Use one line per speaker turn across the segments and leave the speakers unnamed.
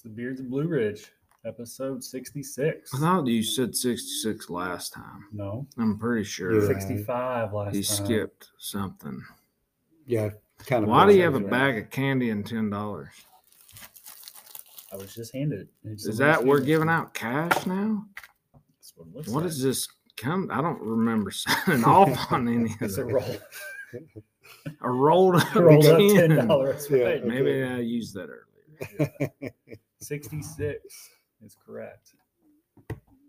It's the Beards of Blue Ridge, episode 66.
I thought you said 66 last time.
No,
I'm pretty sure
Yeah.
65 last
he
time.
skipped something.
Yeah, kind of.
Why do you have a
sounds
bag of candy and ten dollars?
I was just handed it.
Is that we're giving out cash now?
That's what it looks
What
like.
is this? Come, I don't remember signing off on any of
It's a
it.
roll.
A rolled up,
rolled up
tin.
ten dollars.
Yeah.
Right.
Maybe I used that earlier.
Sixty-six is correct.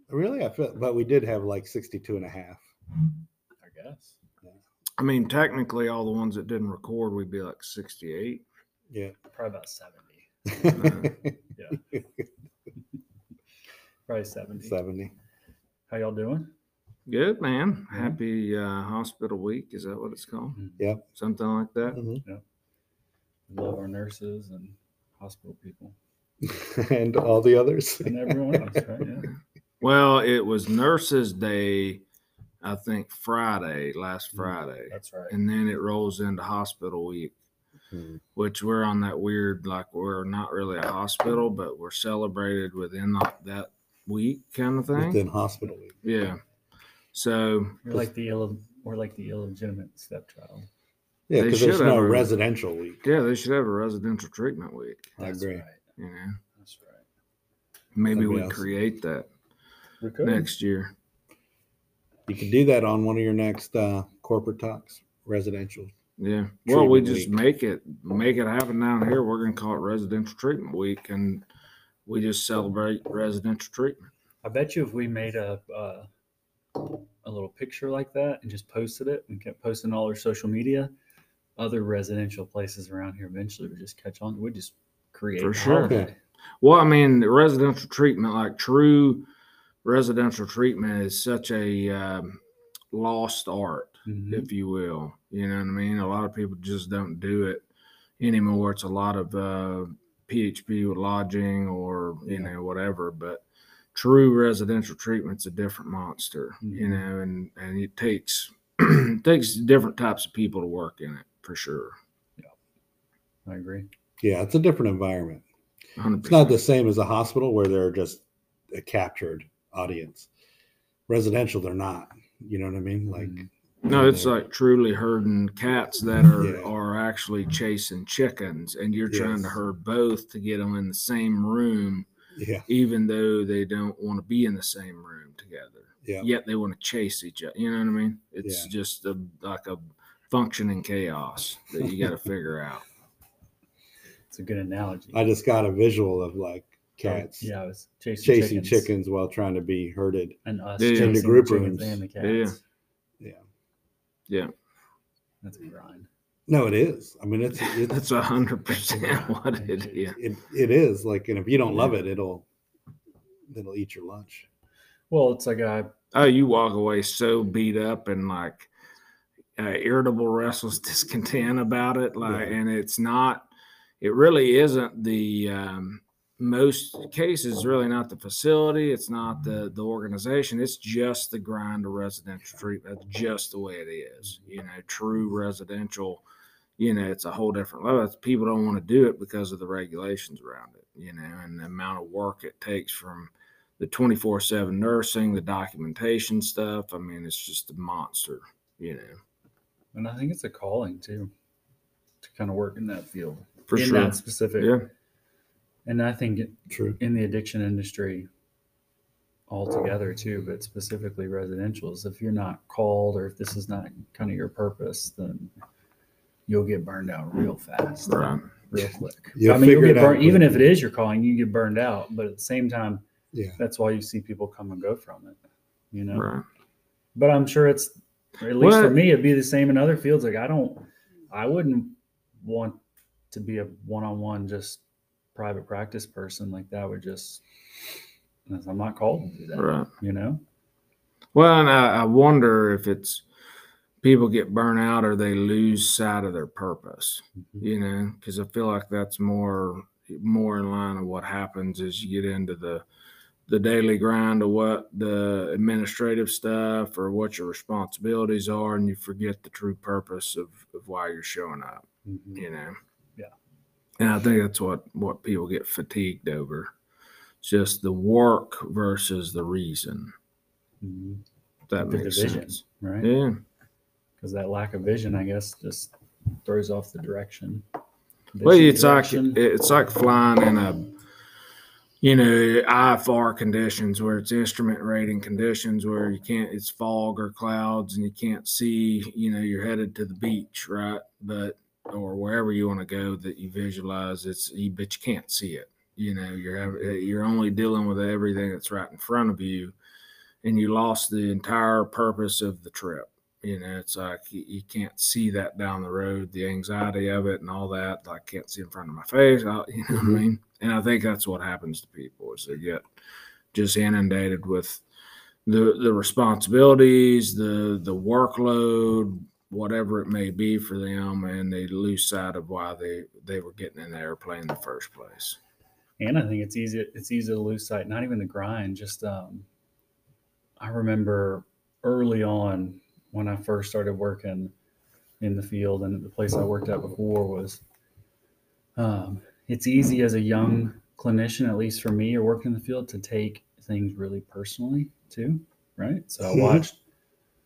really? I feel, but we did have like 62 and a half.
I guess.
I mean, technically, all the ones that didn't record, we'd be like 68.
Yeah.
Probably about seventy.
70.
Probably seventy.
70.
How y'all doing?
Good man.
Yeah.
Happy uh, hospital week. Is that what it's called?
Yep.
Something like that.
Mhm.
We love our nurses and hospital people
and all the others.
and everyone else, right? Yeah.
Well, it was Nurses Day, I think Friday, last
Mm.
Friday,
That's right.
and then it rolls into hospital week,
Hmm.
which we're on that weird, like we're not really a hospital, but we're celebrated within the, that week kind of thing.
Within hospital week.
Yeah. So
We're like the Ill, we're like the illegitimate stepchild.
Yeah, because there's no
a-
residential week.
yeah, they should have a residential treatment week.
I
That's
agree.
Right.
You know,
That's right.
maybe
That'd
we
awesome.
create that
We
next year.
You could do that on one of your next uh, corporate talks, residential.
Yeah. Well, we just
week.
make it make it happen down here. We're gonna call it residential treatment week, and we just celebrate residential treatment.
I bet you if we made a uh, a little picture like that and just posted it and kept posting all our social media, other residential places around here eventually would just catch on. We'd just create
For sure.
holiday.
Well, I mean, the residential treatment, like true residential treatment, is such a um, lost art,
Mhm.
if you will. You know what I mean? A lot of people just don't do it anymore. It's a lot of uh, PHP with lodging or you
Yeah.
know whatever, but true residential treatment's a different monster. You
Mhm.
know, and and it takes it takes different types of people to work in it for sure.
Yeah, I agree.
Yeah, it's a different environment.
100%.
It's not the same as a hospital where they're just a captured audience. Residential, they're not. You know what I mean? Like,
Mhm.
No, it's like truly herding cats that are
Yeah.
are actually chasing chickens, and you're trying to herd both to get them in the same room,
yeah,
even though they don't want to be in the same room together.
yeah,
Yet they want to chase each other. You know what I mean? It's
Yeah.
just a, like a functioning chaos that you got to figure out.
It's a good analogy.
I just got a visual of like cats
Yeah, I was chasing,
chasing
chickens,
chickens. while trying to be herded.
and us
Yeah. In
the
the
group
chickens
rooms.
and the cats.
Yeah.
Yeah.
Yeah,
That's a grind.
No, it is. I mean, it's it's
that's a hundred percent what it is.
it, it is like, and if you don't love it, it'll it'll eat your lunch.
Well, it's like I
Oh, you walk away so beat up and like uh, irritable, restless, discontent about it. Like,
Yeah.
and it's not. It really isn't the um, most cases. Really, not the facility. It's not the the organization. It's just the grind of residential treatment. That's just the way it is. You know, true residential. You know, it's a whole different level. It's, people don't want to do it because of the regulations around it. You know, and the amount of work it takes from the 24 7 nursing, the documentation stuff. I mean, it's just a monster, you know,
and I think it's a calling too to kind of work in that field
for
in
sure.
that specific.
Yeah.
And I think
True.
in the addiction industry altogether too, but specifically residentials, if you're not called or if this is not kind of your purpose, then you'll get burned out real fast,
Right.
real quick.
You'll
I mean, you'll get
it out
even if it is your calling, you get burned out. But at the same time,
Yeah.
that's why you see people come and go from it. You know,
Right.
but I'm sure it's at least for me, it'd be the same in other fields. Like I don't, I wouldn't want to be a one-on-one just private practice person like that. Would just, I'm not called to do that.
Right.
You know,
Well, and I, I wonder if it's people get burnt out or they lose sight of their purpose, you know, because I feel like that's more more in line of what happens as you get into the the daily grind of what the administrative stuff or what your responsibilities are and you forget the true purpose of, of why you're showing up
Mhm.
you know And I think that's what what people get fatigued over. Just the work versus the reason.
Mhm.
That
The
makes
division,
sense.
right?
Yeah.
Because that lack of vision, I guess, just throws off the direction.
Well,
Vision,
it's like
direction.
it's like flying in a you know IFR conditions where it's instrument rating conditions where you can't it's fog or clouds and you can't see you know you're headed to the beach right but or wherever you want to go that you visualize it's you, but you can't see it you know you're eh, you're only dealing with everything that's right in front of you and you lost the entire purpose of the trip you know, it's like you, can't see that down the road, the anxiety of it and all that. I can't see in front of my face. I, you know what I mm-hmm. mean? And I think that's what happens to people is they get just inundated with the the responsibilities, the the workload, whatever it may be for them, and they lose sight of why they they were getting in the airplane in the first place.
and I think it's easy. It's easy to lose sight. Not even the grind. Just um, I remember early on when I first started working in the field, and the place I worked at before was. Um, it's easy as a young clinician, at least for me, or working in the field, to take things really personally too. Right. So I
Mhm.
watched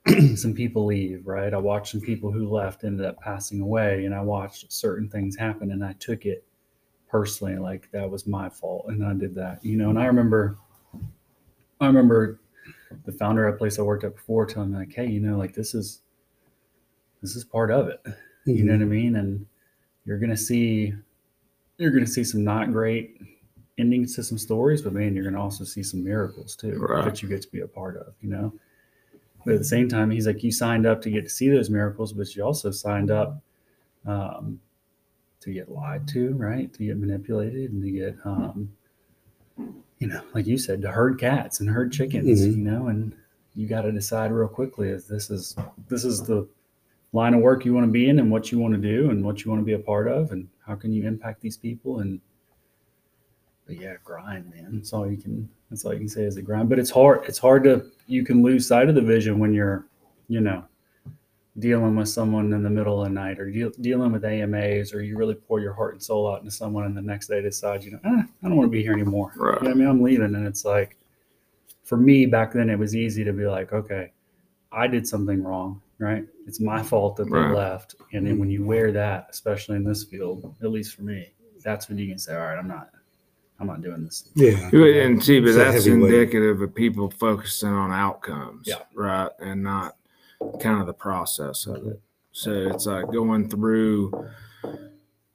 some people leave. Right. I watched some people who left ended up passing away, and I watched certain things happen, and I took it personally like that was my fault and I did that, you know. And I remember, I remember the founder at a place I worked at before telling me like, hey, you know, like this is this is part of it. You know what I mm-hmm. mean? And you're gonna see you're gonna see some not great endings to some stories, but man, you're gonna also see some miracles too
Right.
that you get to be a part of, you know. But at the same time, he's like, you signed up to get to see those miracles, but you also signed up um, to get lied to, right? To get manipulated and to get, um, you know, like you said, to herd cats and herd chickens,
Mhm.
you know, and you got to decide real quickly if this is this is the line of work you want to be in and what you want to do and what you want to be a part of and how can you impact these people and but yeah, grind, man. That's all you can. That's all you can say is a grind. But it's hard. It's hard to. You can lose sight of the vision when you're, you know, dealing with someone in the middle of the night or deal, dealing with AMAs or you really pour your heart and soul out into someone and the next day decide, you know, ah, I don't want to be here anymore.
Right.
You know I mean? I'm leaving. And it's like, for me back then, it was easy to be like, okay, I did something wrong, right? It's my fault that they
Right.
left. And then when you wear that, especially in this field, at least for me, that's when you can say, all right, I'm not, I'm not doing this.
Yeah.
And see, but
It's
that's indicative of people focusing on outcomes,
Yeah.
right, and not kind of the process of it. So it's like going through,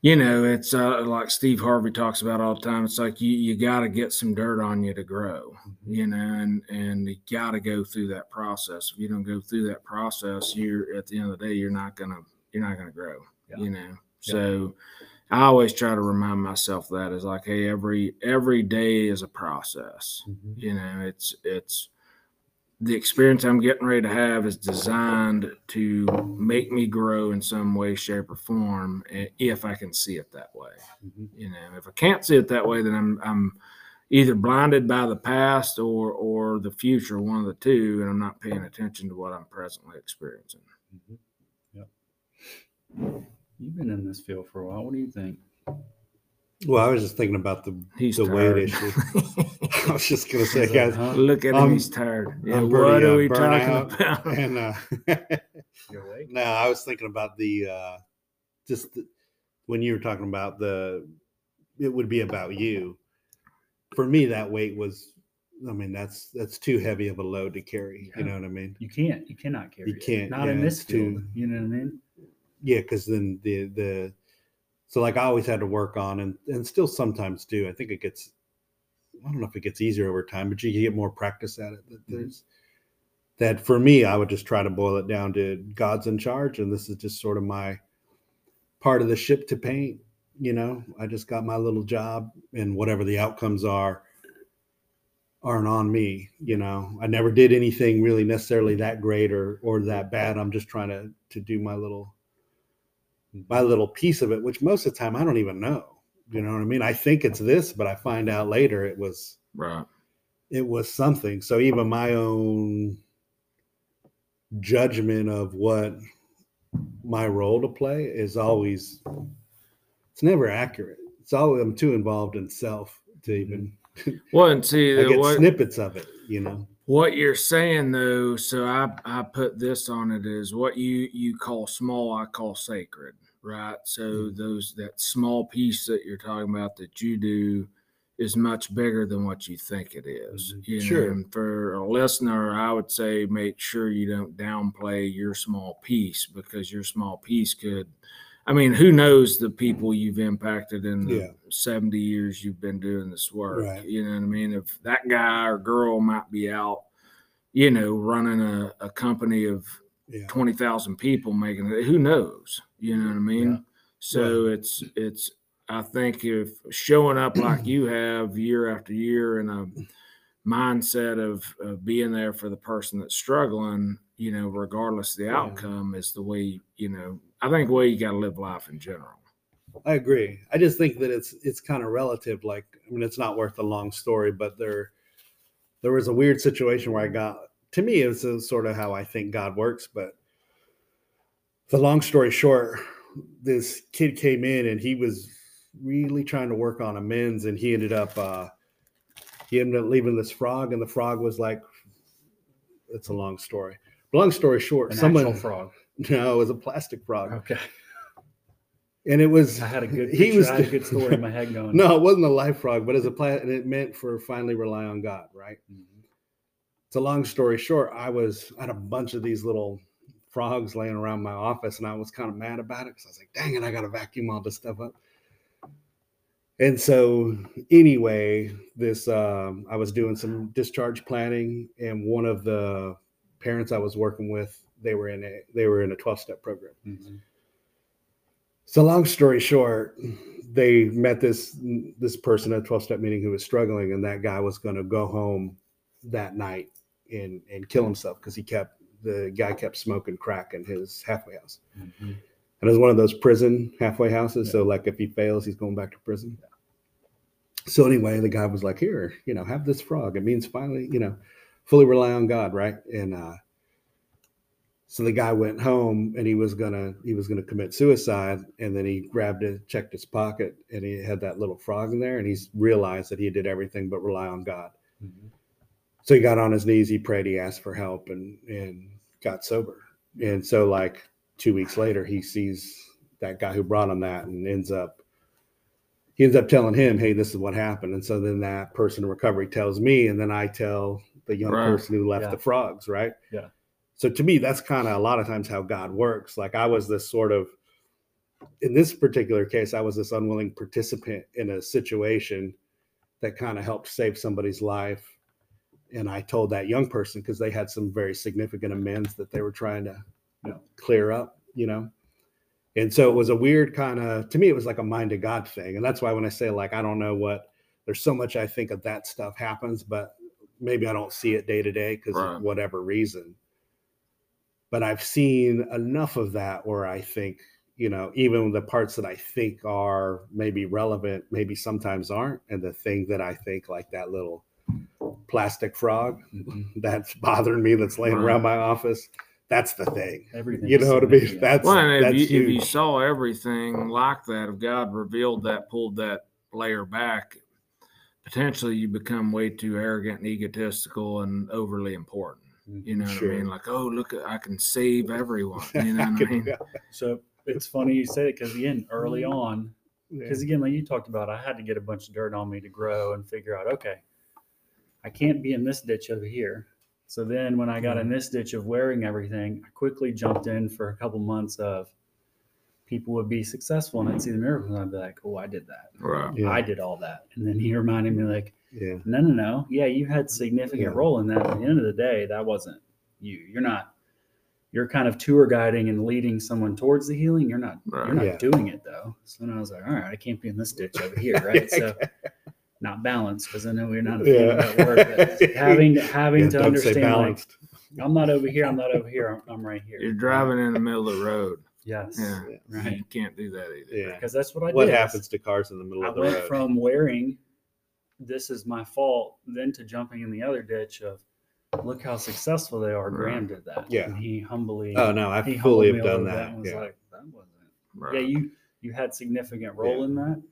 you know, it's uh, like Steve Harvey talks about all the time. It's like you you got to get some dirt on you to grow, you know, and and you got to go through that process. If you don't go through that process, you're at the end of the day, you're not gonna you're not gonna grow,
Yeah.
you know. So. I always try to remind myself that is like, hey, every every day is a process. You know, it's it's the experience I'm getting ready to have is designed to make me grow in some way, shape, or form. If I can see it that way,
Mhm.
you know, if I can't see it that way, then I'm I'm either blinded by the past or or the future, one of the two, and I'm not paying attention to what I'm presently experiencing.
Mhm. Yep. You've been in this field for a while. What do you think?
Well, I was just thinking about the
He's
the
tired.
weight issue. I was just gonna say,
Is
guys,
huh?
Look at him;
I'm-
he's tired. Yeah,
I'm
what
pretty,
are
uh,
we talking
out,
about?
and uh,
You awake?
no, I was thinking about the uh, just the, when you were talking about the it would be about you. For me, that weight was. I mean, that's that's too heavy of a load to carry. You know what I mean?
You can't. You cannot carry.
You can't,
Not in this
it's too-
You know what I mean?
Yeah because then the the so like i always had to work on and and still sometimes do. I think it gets i don't know if it gets easier over time but you get more practice at it that
Mhm.
there's that for me i would just try to boil it down to god's in charge and this is just sort of my part of the ship to paint you know? I just got my little job and whatever the outcomes are aren't on me you know? I never did anything really necessarily that great or or that bad. I'm just trying to to do my little my little piece of it, which most of the time I don't even know. You know what I mean? I think it's this, but I find out later it was
right.
it was something. So even my own judgment of what my role to play is always it's never accurate. It's always I'm too involved in self to even
Well, and see
I get
what,
snippets of it, you know.
What you're saying though. So I I put this on it is what you you call small, I call sacred, right? So
Mm-hmm.
those that small piece that you're talking about that you do is much bigger than what you think it is.
Mhm.
You know,
Sure.
and for a listener, I would say make sure you don't downplay your small piece because your small piece could. I mean, who knows the people you've impacted in the
Yeah.
70 years you've been doing this work?
Right.
You know what I mean? If that guy or girl might be out, you know, running a, a company of
Yeah.
20,000 people making it, who knows? You know what I mean?
Yeah.
So it's, it's, I think if showing up like you have year after year in a mindset of, of being there for the person that's struggling, you know, regardless of the
Yeah.
outcome is the way, you know, I think the way you got to live life in general.
I agree. I just think that it's it's kind of relative. Like, I mean, it's not worth a long story, but there there was a weird situation where I got to me it's sort of how I think God works. But the long story short, this kid came in and he was really trying to work on amends, and he ended up uh he ended up leaving this frog, and the frog was like, it's a long story. Long story short,
An
someone
frog.
no, it was a plastic frog,
Okay.
and it was
I had a good.
he was
I had a good story in my head going.
No, it wasn't a life frog, but as a plant, and it meant for finally rely on God, right?
Mhm.
It's a long story short. I was I had a bunch of these little frogs laying around my office, and I was kind of mad about it because I was like, "Dang it, I got to vacuum all this stuff up." And so, anyway, this um, I was doing some discharge planning, and one of the parents I was working with, they were in a they were in a twelve step program.
Mhm.
So long story short, they met this this person at a 12 step meeting who was struggling, and that guy was going to go home that night and and kill himself because he kept the guy kept smoking crack in his halfway house.
Mhm.
And it was one of those prison halfway houses. So like if he fails, he's going back to prison. So anyway, the guy was like, "Here, you know, have this frog. It means finally, you know, fully rely on God, right?" And uh, so the guy went home and he was gonna he was gonna commit suicide, and then he grabbed it, checked his pocket, and he had that little frog in there, and he's realized that he did everything but rely on God.
Mhm.
So he got on his knees, he prayed, he asked for help, and and got sober. And so like two weeks later, he sees that guy who brought him that, and ends up he ends up telling him, "Hey, this is what happened." And so then that person in recovery tells me, and then I tell the young
Right.
person who left
Yeah.
the frogs, right?
Yeah.
So to me, that's kind of a lot of times how God works. Like I was this sort of in this particular case, I was this unwilling participant in a situation that kind of helped save somebody's life. And I told that young person because they had some very significant amends that they were trying to
Yeah.
clear up, you know. And so it was a weird kind of to me, it was like a mind of God thing. And that's why when I say like I don't know what there's so much I think of that stuff happens, but maybe I don't see it day to day because
Right.
of whatever reason. But I've seen enough of that where I think, you know, even the parts that I think are maybe relevant, maybe sometimes aren't. And the thing that I think like that little plastic frog
Mhm.
that's bothering me that's laying
Right.
around my office, that's the thing.
Everything.
You know what I mean?
significant.
That's
Well, and if
that's
you, if you saw everything like that, if God revealed that, pulled that layer back, potentially you become way too arrogant and egotistical and overly important. You know what I mean? Like, oh, look, I can save everyone. You know what I mean?
So it's funny you say it because again, early mm-hmm.
on,
because again, like you talked about, I had to get a bunch of dirt on me to grow and figure out, okay, I can't be in this ditch over here. So then when I got in mm-hmm. this ditch of wearing everything, I quickly jumped in for a couple months of people would be successful and I'd see the miracles and I'd be like, oh, I did that.
Right.
Yeah.
I did all that. And then he reminded me like,
yeah.
no, no, no. Yeah, you had significant
Yeah.
role in that. At the end of the day, that wasn't you. You're not. You're kind of tour guiding and leading someone towards the healing. You're not.
Right.
You're not
Yeah.
doing it though. So then I was like, all right, I can't be in this ditch over here, right? so not balanced because I know we're not a fan
Yeah.
of that word. But having having
Yeah,
to
don't say
understand, like,
balanced.
I'm not over here. I'm not over here. I'm, I'm right here.
You're driving in the middle of the road.
Yes.
Yeah.
Right.
You can't do that either.
Yeah.
Because that's what I
What
did.
happens to cars in the middle
I
of the
went
road?
from wearing this is my fault, then to jumping in the other ditch of look how successful they are.
Right.
Graham did that.
Yeah.
And he humbly
oh no, I fully have done
over
that.
and was
Yeah.
like, that wasn't
Right.
yeah, you you had significant role
Yeah.
in that,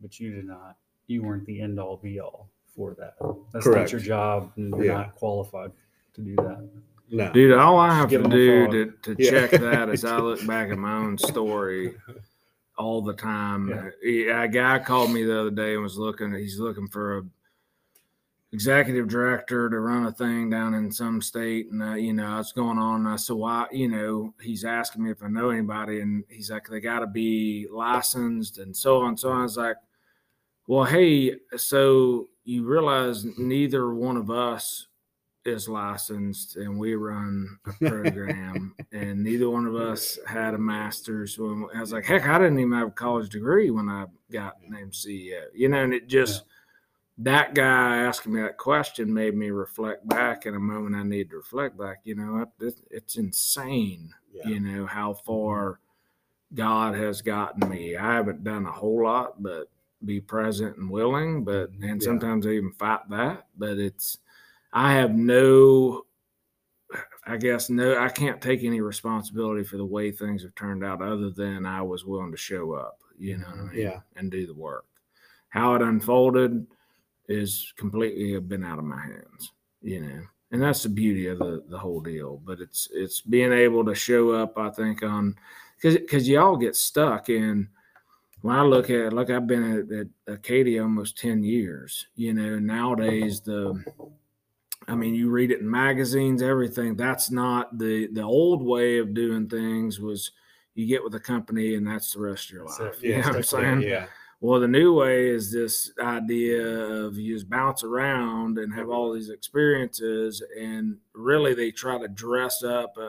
but you did not. You weren't the end all be all for that. That's
Correct.
not your job, and you're
Yeah.
not qualified to do that.
No.
Dude, all I have to do to, to
Yeah.
check that is I look back at my own story all the time. Yeah. A guy called me the other day and was looking. He's looking for a executive director to run a thing down in some state, and uh, you know what's going on. And I said, "Why?" You know, he's asking me if I know anybody, and he's like, "They got to be licensed and so on." So I was like, "Well, hey, so you realize neither one of us." Is licensed and we run a program and neither one of us had a master's when i was like heck i didn't even have a college degree when i got named ceo you know and it just that guy asking me that question made me reflect back in a moment i need to reflect back you know it's, it's insane
Yeah.
you know how far god has gotten me i haven't done a whole lot but be present and willing but mm-hmm. and
Yeah.
sometimes I even fight that but it's I have no, I guess, no, I can't take any responsibility for the way things have turned out other than I was willing to show up, you know what I mean?
Yeah.
And do the work. How it unfolded is completely been out of my hands, you know? And that's the beauty of the, the whole deal. But it's, it's being able to show up, I think, on, cause, cause you all get stuck in, when I look at like I've been at, at Acadia almost 10 years, you know, nowadays the, I mean, you read it in magazines, everything. That's not the the old way of doing things. Was you get with a company and that's the rest of your life.
yeah,
You know what I'm
stick with it,
saying?
Yeah.
Well, the new way is this idea of you just bounce around and have mm-hmm. all these experiences, and really they try to dress up a,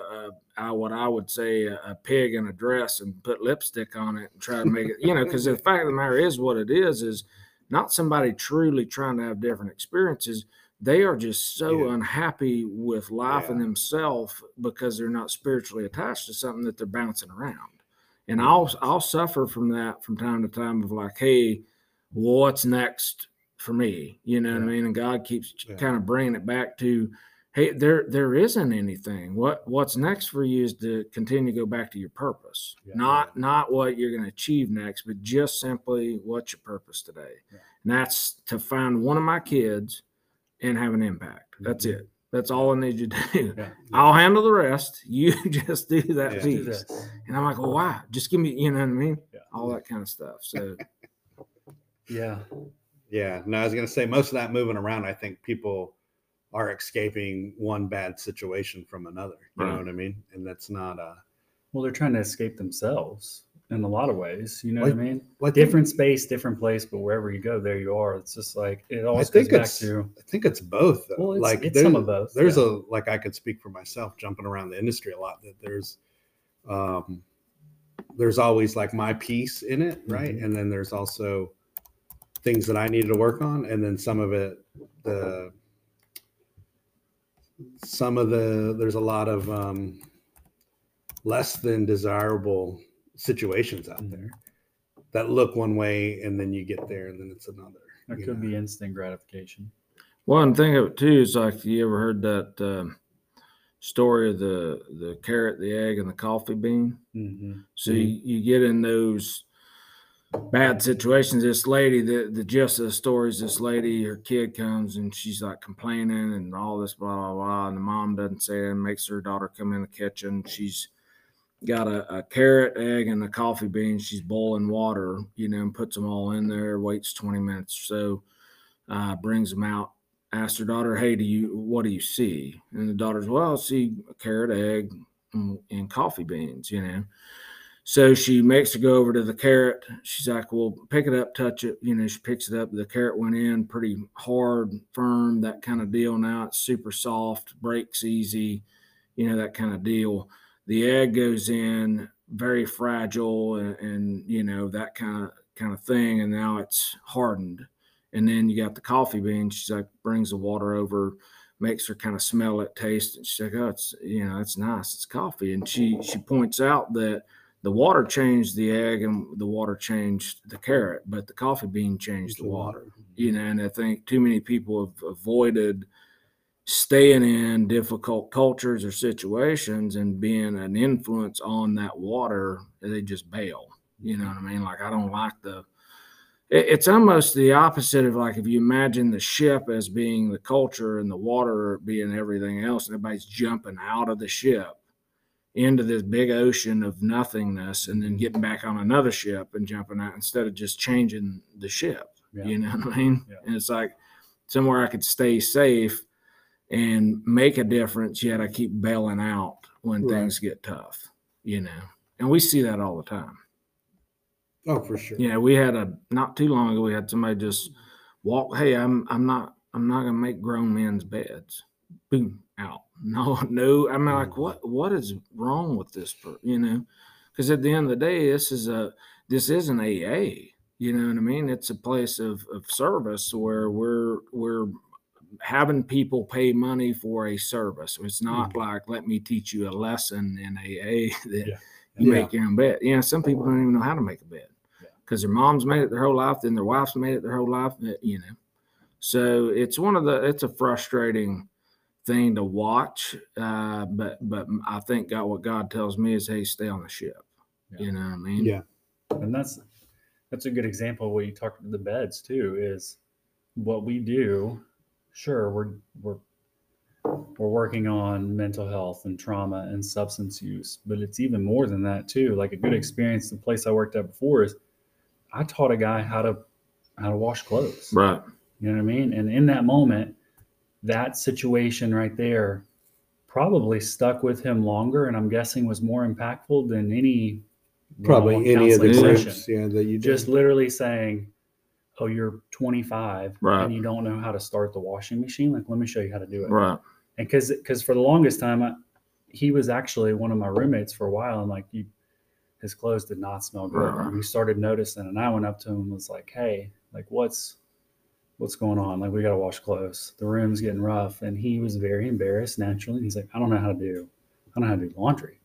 a, a what I would say a, a pig in a dress and put lipstick on it and try to make it, you know, because the fact of the matter is what it is is not somebody truly trying to have different experiences. They are just so
Yeah.
unhappy with life and themselves because they're not spiritually attached to something that they're bouncing around and I'll I'll suffer from that from time to time of like, hey, what's next for me? You know what I mean? And God keeps
Yeah.
kind of bringing it back to, hey, there there isn't anything. What what's next for you is to continue to go back to your purpose,
Yeah.
not not what you're going to achieve next, but just simply what's your purpose today,
Yeah.
and that's to find one of my kids and have an impact. That's
Mhm.
it. That's all I need you to do.
Yeah.
I'll handle the rest. You just do that
Yeah.
Let's do
piece. And I'm like, well, why? Just give me, you know what I mean?
Yeah.
All that kind of stuff. So
Yeah.
Yeah. No, I was gonna say most of that moving around, I think people are escaping one bad situation from another. You know what I mean? And that's not a.
Well, they're trying to escape themselves in a lot of ways. You know what I mean?
I think-
Different space, different place, but wherever you go, there you are. It's just like it
I
always
think
goes back
it's
to
I think it's both though.
well, it's,
like
it's some of both.
there's
yeah.
a like I could speak for myself jumping around the industry a lot that there's um there's always like my piece in it, right?
Mhm.
And then there's also things that I needed to work on and then some of it the some of the there's a lot of um less than desirable situations out there that look one way and then you get there and then it's another. That
could
know?
be instant gratification.
one thing of it too is like you ever heard that um, story of the the carrot, the egg, and the coffee bean?
Mm-hmm.
So you, you get in those bad situations. This lady, the the gist of the story is this lady, her kid comes and she's like complaining and all this blah blah blah, and the mom doesn't say it and makes her daughter come in the kitchen. She's got a, a carrot, egg, and a coffee bean. She's boiling water, you know, and puts them all in there. Waits twenty minutes or so, uh, brings them out. Asks her daughter, "Hey, do you what do you see?" And the daughter's, "Well, I see a carrot, egg, and, and coffee beans," you know. So she makes her go over to the carrot. She's like, Well, pick it up, touch it. You know, she picks it up. The carrot went in pretty hard, firm, that kind of deal. Now it's super soft, breaks easy, you know, that kind of deal. The egg goes in very fragile and, and you know, that kind of kind of thing. And now it's hardened. And then you got the coffee bean. She's like, brings the water over, makes her kind of smell it, taste it. She's like, Oh, it's you know, it's nice. It's coffee. And she she points out that the water changed the egg and the water changed the carrot, but the coffee bean changed the water. You know, and I think too many people have avoided staying in difficult cultures or situations and being an influence on that water. They just bail. You know what I mean? Like I don't like the. it- It's almost the opposite of like if you imagine the ship as being the culture and the water being everything else, and everybody's jumping out of the ship into this big ocean of nothingness, and then getting back on another ship and jumping out instead of just changing the ship.
Yeah.
You know what I mean?
Yeah.
And it's like somewhere I could stay safe and make a difference, yet I keep bailing out when
Right.
things get tough, you know. And we see that all the time.
Oh, for sure.
Yeah, we had a not too long ago we had somebody just walk, hey, I'm I'm not I'm not gonna make grown men's beds. Boom, out. No, no. I'm like,
Mhm.
what what is wrong with this per you know? Because at the end of the day, this is a this is an AA. You know what I mean? It's a place of, of service where we're we're having people pay money for a service. It's not like let me teach you a lesson in AA that
Yeah.
you
Yeah.
make your own bed. You know, some people don't even know how to make a bed
Yeah.
because their mom's made it their whole life, then their wife's made it their whole life. uh, You know, so it's one of the it's a frustrating thing to watch. Uh, but but I think God, what God tells me is, hey, stay on the ship.
Yeah.
You know what I mean?
Yeah.
and that's that's a good example of what you talked about the beds too is what we do sure we're we're we're working on mental health and trauma and substance use but it's even more than that too like a good experience the place i worked at before is i taught a guy how to how to wash clothes
Right.
you know what i mean and in that moment that situation right there probably stuck with him longer and i'm guessing was more impactful than any
Probably
one-on-one
any of the
counseling
groups, yeah, that you
just
did.
literally saying oh you're 25
Right.
and you don't know how to start the washing machine like let me show you how to do it.
Right.
and because because for the longest time I, he was actually one of my roommates for a while and like you his clothes did not smell good.
Right.
and we started noticing and i went up to him and was like hey like what's what's going on? Like we got to wash clothes. The room's getting rough. And he was very embarrassed naturally. He's like i don't know how to do i don't know how to do laundry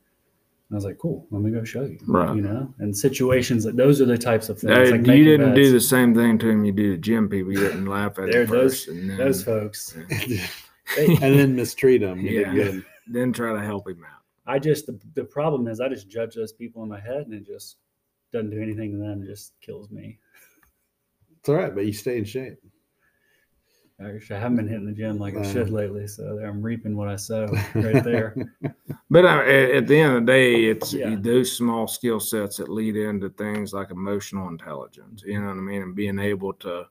i was like cool let me go show you
Right.
you know and situations like those are the types of things
Hey,
like
you didn't do the same thing to him you do to gym people. You didn't laugh at
There,
him
those-
first, and then,
those folks
and then mistreat them.
Yeah.
Yeah.
then try to help him out.
I just the, the problem is I just judge those people in my head and it just doesn't do anything to them. It just kills me.
It's all right, but you stay in shape.
Actually, I haven't been hitting the gym like I should lately, so I'm reaping what I sow right there.
But uh, at, at the end of the day, it's
Yeah.
those small skill sets that lead into things like emotional intelligence. You know what I mean, and being able to,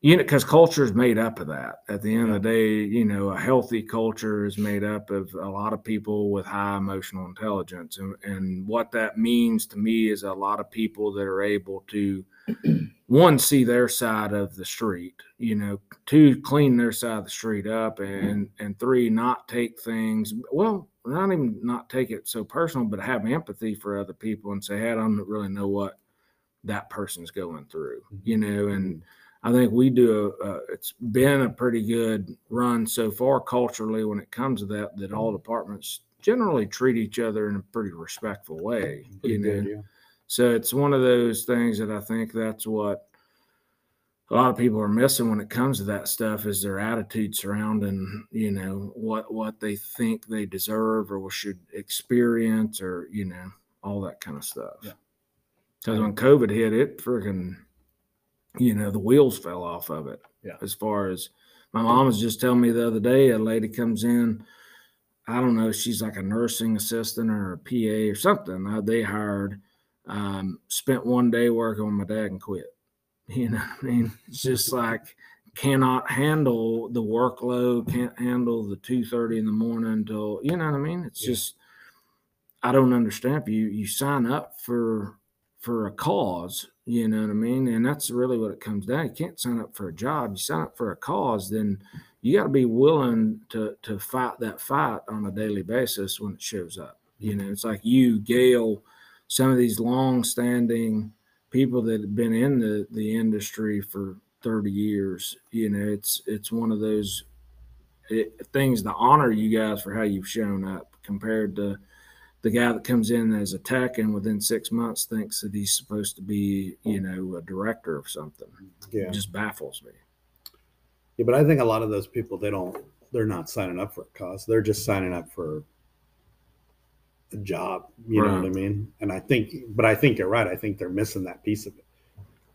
you know, because culture is made up of that. At the end of the day, you know, a healthy culture is made up of a lot of people with high emotional intelligence, and and what that means to me is a lot of people that are able to. One, see their side of the street, you know, two, clean their side of the street up, and and three, not take things well, not even not take it so personal, but have empathy for other people and say, hey, I don't really know what that person's going through, mm-hmm. you know, and I think we do. A, a, it's been a pretty good run so far culturally when it comes to that. That all mm-hmm. departments generally treat each other in a pretty respectful way.
Pretty
you know,
good, yeah.
So it's one of those things that I think that's what a lot of people are missing when it comes to that stuff is their attitude surrounding, you know, what what they think they deserve or should experience or, you know, all that kind of stuff.
Yeah.
Because when COVID hit, it freaking, you know, the wheels fell off of it.
Yeah.
As far as my mom was just telling me the other day, a lady comes in, I don't know, she's like a nursing assistant or a PA or something. Uh, they hired, um, spent one day working with my dad and quit. You know what I mean? It's just like cannot handle the workload, can't handle the two thirty in the morning until you know what I mean? It's
Yeah.
just I don't understand. If you you sign up for for a cause, you know what I mean? And that's really what it comes down. You can't sign up for a job. You sign up for a cause, then you got to be willing to to fight that fight on a daily basis when it shows up. You know, it's like you, Gail, some of these long standing people that have been in the, the industry for 30 years, you know, it's it's one of those it, things to honor you guys for how you've shown up compared to the guy that comes in as a tech and within six months thinks that he's supposed to be, you know, a director of something.
Yeah.
It just baffles me.
Yeah, but I think a lot of those people they don't they're not signing up for a cause. They're just signing up for job. You know what I mean? And I think, but I think you're right. I think they're missing that piece of it.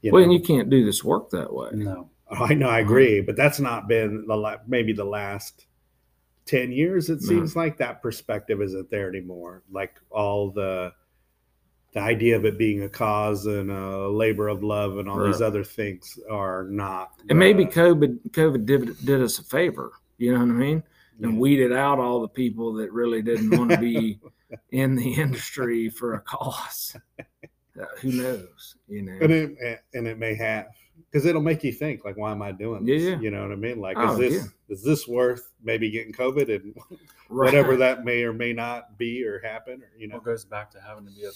You
well,
know?
and you can't do this work that way.
No.
I know, I agree, but that's not been the la- maybe the last ten years. It seems like that perspective isn't there anymore. Like all the the idea of it being a cause and a labor of love and all these other things are not.
And maybe
uh,
COVID COVID did did us a favor. You know what I mean? And weeded out all the people that really didn't want to be in the industry for a cause. Uh, who knows? You know.
and it and it may have because it'll make you think like, why am I doing this?
Yeah, yeah.
You know what I mean? Like, is
Oh,
this
yeah.
is this worth maybe getting COVID and
Right.
whatever that may or may not be or happen or you know?
It goes back to having to be a,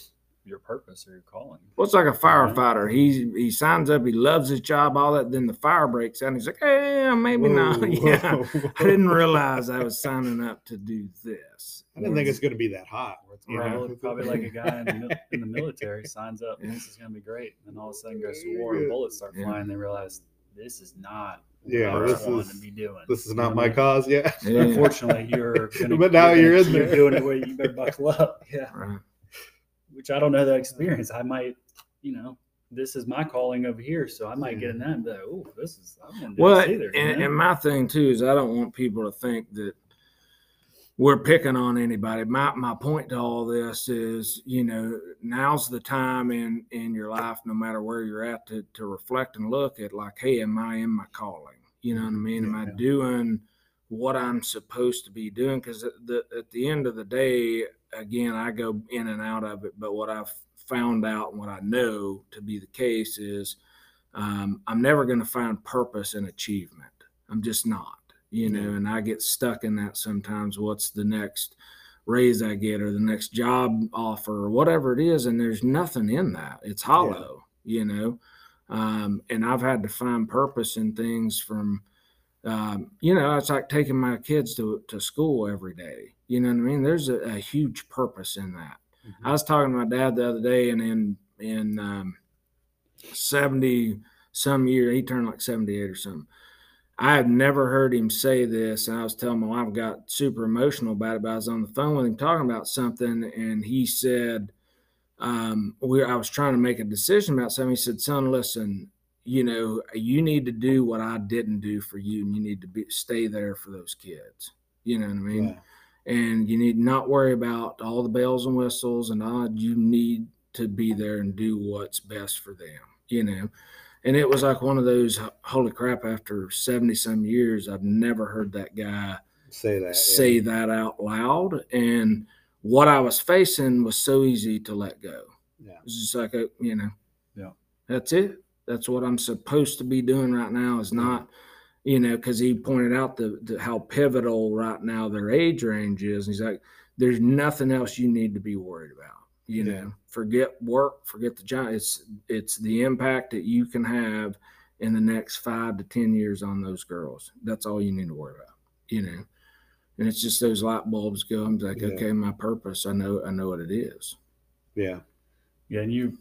your purpose or your calling.
Well, it's like a firefighter. He he signs up. He loves his job. All that. Then the fire breaks out. And he's like, "Hey, maybe not."
Whoa,
yeah.
whoa,
I didn't realize I was signing up to do this.
I didn't think it's going to be that hot.
It's
you
probably,
know?
probably like a guy in the, in the military signs up, and this is going to be great. And all of a sudden goes to war and bullets start
Yeah.
flying. They realize this is not
Yeah,
what
this
I
is-
to be doing.
This is
You know
not my
I
cause. Yeah.
Yeah.
Unfortunately, you're gonna,
But now
gonna
you're in
keep
there.
doing it. Where you better buckle up. Yeah,
Right.
Which I don't know that experience. I might, you know, this is my calling over here, so I might get in that and be like, "Oh, this is I don't want
Well,
this either."
and, and my thing too is I don't want people to think that we're picking on anybody. My my point to all this is, you know, now's the time in in your life, no matter where you're at, to to reflect and look at like, hey, am I in my calling? You know what I mean? Am I doing what I'm supposed to be doing? Because at the at the end of the day, again, I go in and out of it. But what I've found out and what I know to be the case is um, I'm never going to find purpose and achievement. I'm just not, you know, and I get stuck in that sometimes. What's the next raise I get or the next job offer or whatever it is? And there's nothing in that. It's hollow, you know. Um, and I've had to find purpose in things from, um, you know, it's like taking my kids to, to school every day. You know what I mean? There's a, a huge purpose in that. I was talking to my dad the other day, and in in um, seventy some year, he turned like seventy eight or something. I have never heard him say this, and I was telling my wife, I got super emotional about it. But I was on the phone with him talking about something, and he said, um, "We." I was trying to make a decision about something. He said, "Son, listen." You know, you need to do what I didn't do for you, and you need to be stay there for those kids. You know what I mean?
Yeah.
And you need not worry about all the bells and whistles and all you need to be there and do what's best for them you know and it was like one of those holy crap after 70 some years i've never heard that guy
Say that. yeah.
say that out loud and what i was facing was so easy to let go
Yeah.
it's just like a, you know
Yeah.
that's it that's what i'm supposed to be doing right now is not you know because he pointed out the, the how pivotal right now their age range is And he's like there's nothing else you need to be worried about you
Yeah.
know forget work forget the job it's it's the impact that you can have in the next five to ten years on those girls that's all you need to worry about you know and it's just those light bulbs go i'm like
Yeah.
okay my purpose i know i know what it is
Yeah.
Yeah, and you,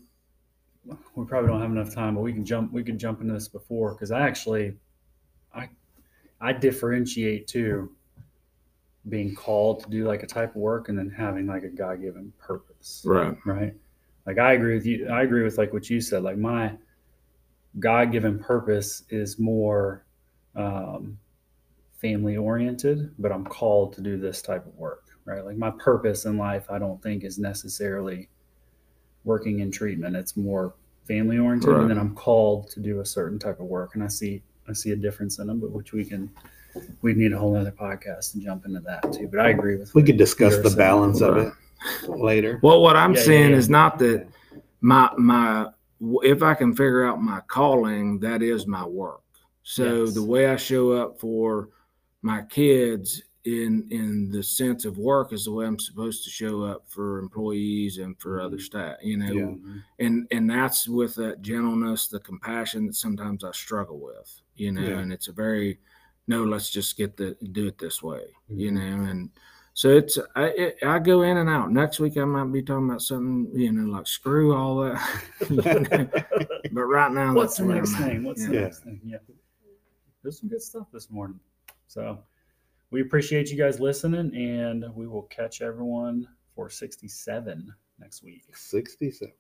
we probably don't have enough time, but we can jump. We can jump into this before because I actually, I, I differentiate too. Being called to do like a type of work and then having like a God given purpose.
right
Right. Like I agree with you. I agree with like what you said. Like my God given purpose is more um, family oriented, but I'm called to do this type of work. Right. Like my purpose in life, I don't think is necessarily working in treatment. It's more family oriented,
Right.
and then I'm called to do a certain type of work, and I see I see a difference in them, but which we can we need a whole other podcast and jump into that too. But I agree with
We
what
could discuss
you're
the
saying.
balance of it later.
well what i'm
Yeah, yeah,
saying
yeah.
is not that my my if I can figure out my calling, that is my work. So
Yes.
the way I show up for my kids in in the sense of work is the way I'm supposed to show up for employees and for other staff. You know,
Yeah.
Mhm.
and and that's with that gentleness, the compassion that sometimes I struggle with. You know,
Yeah.
and it's a very no, let's just get the do it this way. You
Mhm.
know, and so it's I it, I go in and out. Next week I might be talking about something you know like screw all that. but right now
What's
that's
the next
I'm at.
thing? What's
Yeah.
the next thing? Yeah. There's some good stuff this morning. So we appreciate you guys listening and we will catch everyone for 67 next week.
67.